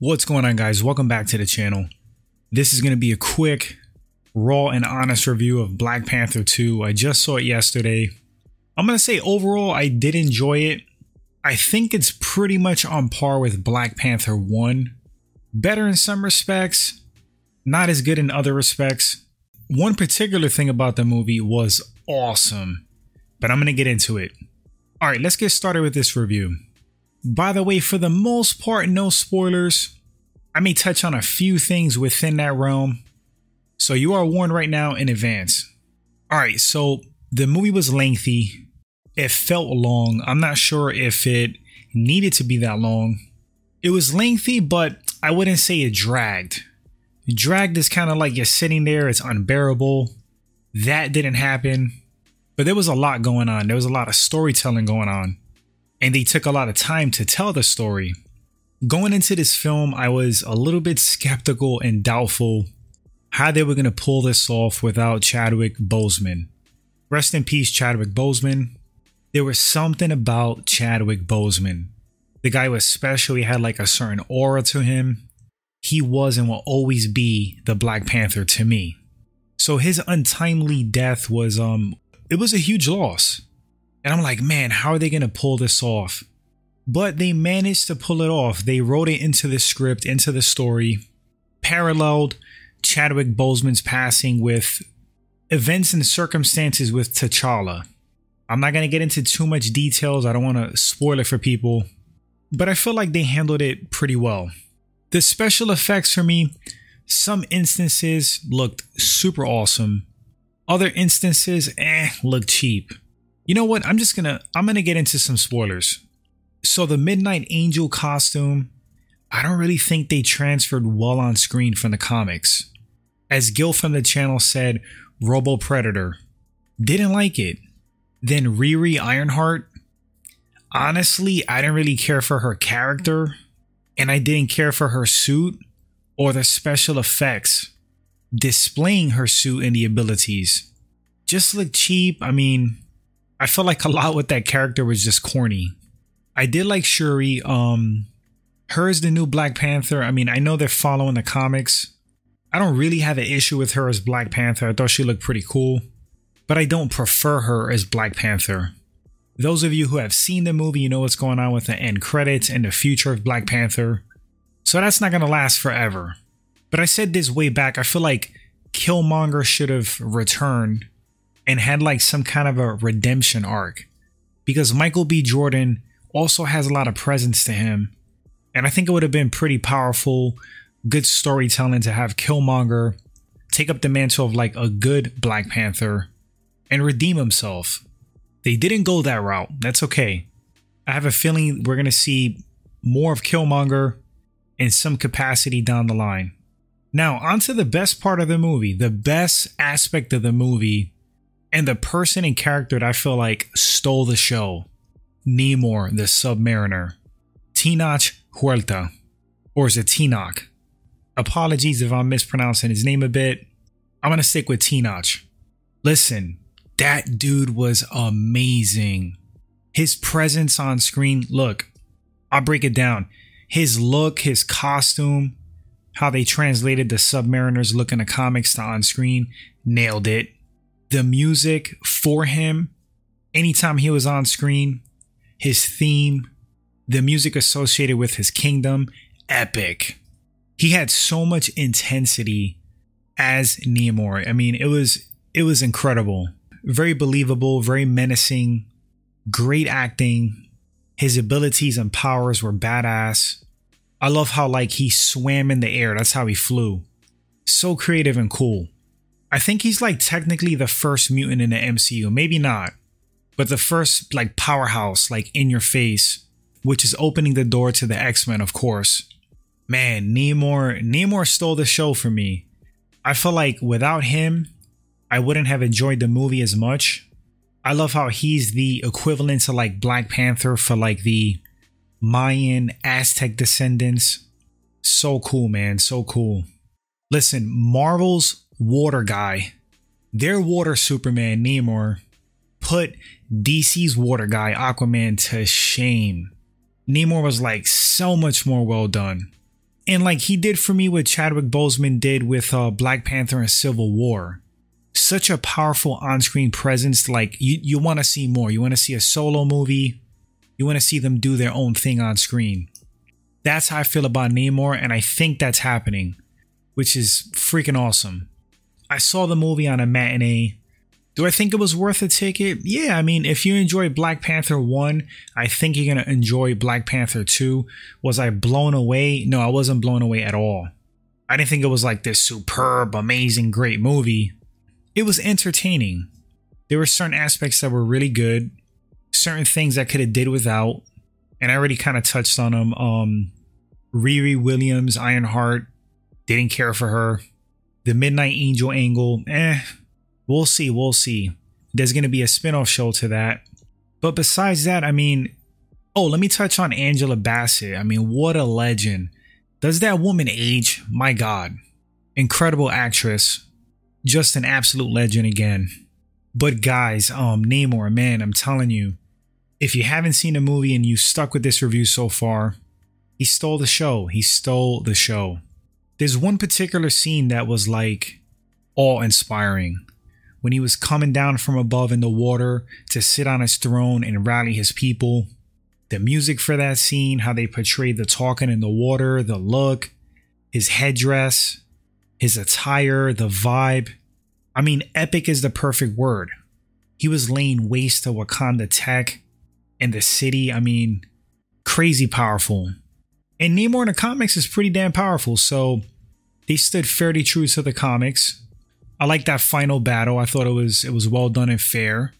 What's going on, guys? Welcome back to the channel. This is going to be a quick, raw, and honest review of Black Panther 2. I just saw it yesterday. I'm going to say overall, I did enjoy it. I think it's pretty much on par with Black Panther 1. Better in some respects, not as good in other respects. One particular thing about the movie was awesome, but I'm going to get into it. All right, let's get started with this review. By the way, for the most part, no spoilers. I may touch on a few things within that realm. So you are warned right now in advance. All right, so the movie was lengthy. It felt long. I'm not sure if it needed to be that long. It was lengthy, but I wouldn't say it dragged. Dragged is kind of like you're sitting there, it's unbearable. That didn't happen. But there was a lot going on. There was a lot of storytelling going on and they took a lot of time to tell the story. Going into this film, I was a little bit skeptical and doubtful how they were going to pull this off without Chadwick Boseman. Rest in peace, Chadwick Boseman. There was something about Chadwick Boseman. The guy was special, he had like a certain aura to him. He was and will always be the Black Panther to me. So his untimely death was um it was a huge loss. And I'm like, man, how are they going to pull this off? But they managed to pull it off. They wrote it into the script, into the story, paralleled Chadwick Boseman's passing with events and circumstances with T'Challa. I'm not going to get into too much details. I don't want to spoil it for people, but I feel like they handled it pretty well. The special effects for me, some instances looked super awesome. Other instances, eh, looked cheap. You know what? I'm just gonna I'm gonna get into some spoilers. So the Midnight Angel costume, I don't really think they transferred well on screen from the comics. As Gil from the channel said, Robo Predator. Didn't like it. Then Riri Ironheart. Honestly, I didn't really care for her character, and I didn't care for her suit or the special effects displaying her suit and the abilities. Just looked cheap. I mean, I felt like a lot with that character was just corny. I did like Shuri. Um, her is the new Black Panther. I mean, I know they're following the comics. I don't really have an issue with her as Black Panther. I thought she looked pretty cool, but I don't prefer her as Black Panther. Those of you who have seen the movie, you know what's going on with the end credits and the future of Black Panther. So that's not going to last forever. But I said this way back. I feel like Killmonger should have returned and had like some kind of a redemption arc because Michael B. Jordan also has a lot of presence to him. And I think it would have been pretty powerful, good storytelling to have Killmonger take up the mantle of like a good Black Panther and redeem himself. They didn't go that route. That's okay. I have a feeling we're going to see more of Killmonger in some capacity down the line. Now, onto the best part of the movie, the best aspect of the movie and the person and character that I feel like stole the show Namor, the Submariner, Tenoch Huerta, or is it Tenoch? Apologies if I'm mispronouncing his name a bit. I'm going to stick with Tenoch. Listen, that dude was amazing. His presence on screen, look, I'll break it down. His look, his costume, how they translated the Submariner's look in the comics to on screen, nailed it the music for him anytime he was on screen, his theme, the music associated with his kingdom, epic. He had so much intensity as Namor. I mean, it was it was incredible. Very believable, very menacing, great acting. His abilities and powers were badass. I love how like he swam in the air. That's how he flew. So creative and cool. I think he's like technically the first mutant in the MCU. Maybe not, but the first like powerhouse, like in your face, which is opening the door to the X Men, of course. Man, Namor, Namor stole the show for me. I feel like without him, I wouldn't have enjoyed the movie as much. I love how he's the equivalent to like Black Panther for like the Mayan Aztec descendants. So cool, man. So cool. Listen, Marvel's water guy, their water Superman, Namor, put DC's water guy, Aquaman, to shame. Namor was like so much more well done. And like he did for me what Chadwick Boseman did with uh, Black Panther and Civil War. Such a powerful on-screen presence. Like you, you want to see more. You want to see a solo movie. You want to see them do their own thing on screen. That's how I feel about Namor, and I think that's happening, which is freaking awesome. I saw the movie on a matinee. Do I think it was worth a ticket? Yeah, I mean, if you enjoy Black Panther 1, I think you're going to enjoy Black Panther 2. Was I blown away? No, I wasn't blown away at all. I didn't think it was like this superb, amazing, great movie. It was entertaining. There were certain aspects that were really good, certain things I could have did without, and I already kind of touched on them. Um, Riri Williams, Ironheart, didn't care for her. The Midnight Angel angle, eh, we'll see, we'll see. There's going to be a spin-off show to that. But besides that, I mean, oh, let me touch on Angela Bassett. I mean, what a legend. Does that woman age? My God. Incredible actress. Just an absolute legend again. But guys, um, Namor, man, I'm telling you, if you haven't seen the movie and you stuck with this review so far, he stole the show. He stole the show. There's one particular scene that was like awe inspiring when he was coming down from above in the water to sit on his throne and rally his people. The music for that scene, how they portrayed the talking in the water, the look, his headdress, his attire, the vibe. I mean, epic is the perfect word. He was laying waste to Wakanda tech and the city. I mean, crazy powerful. And Namor in the comics is pretty damn powerful, so they stood fairly true to the comics. I like that final battle. I thought it was it was well done and fair.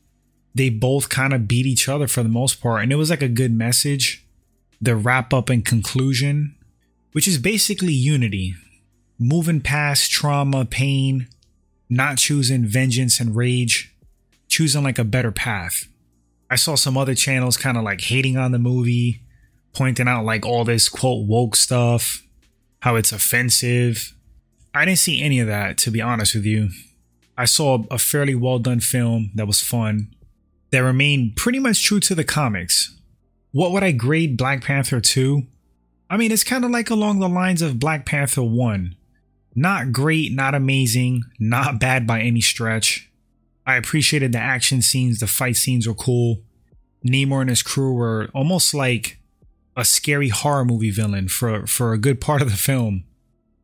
They both kind of beat each other for the most part, and it was like a good message. The wrap up and conclusion, which is basically unity, moving past trauma, pain, not choosing vengeance and rage, choosing like a better path. I saw some other channels kind of like hating on the movie, pointing out like all this quote woke stuff, how it's offensive. I didn't see any of that, to be honest with you. I saw a fairly well done film that was fun, that remained pretty much true to the comics. What would I grade Black Panther 2? I mean, it's kind of like along the lines of Black Panther 1. Not great, not amazing, not bad by any stretch. I appreciated the action scenes, the fight scenes were cool. Namor and his crew were almost like a scary horror movie villain for for a good part of the film.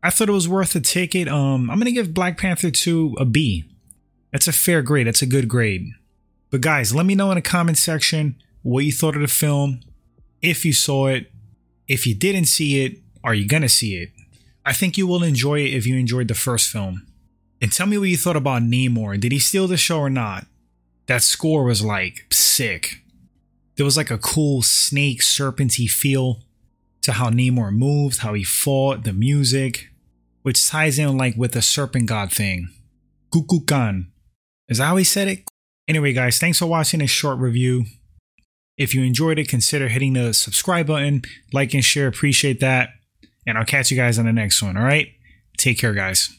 I thought it was worth a ticket. Um, I'm gonna give Black Panther 2 a B. That's a fair grade. That's a good grade. But guys, let me know in the comment section what you thought of the film. If you saw it, if you didn't see it, are you gonna see it? I think you will enjoy it if you enjoyed the first film. And tell me what you thought about Namor. Did he steal the show or not? That score was like sick there was like a cool snake serpenty feel to how Namor moved, how he fought, the music, which ties in like with the serpent god thing. Kukulkan. Is that how he said it? Anyway, guys, thanks for watching this short review. If you enjoyed it, consider hitting the subscribe button, like and share. Appreciate that. And I'll catch you guys on the next one. All right. Take care, guys.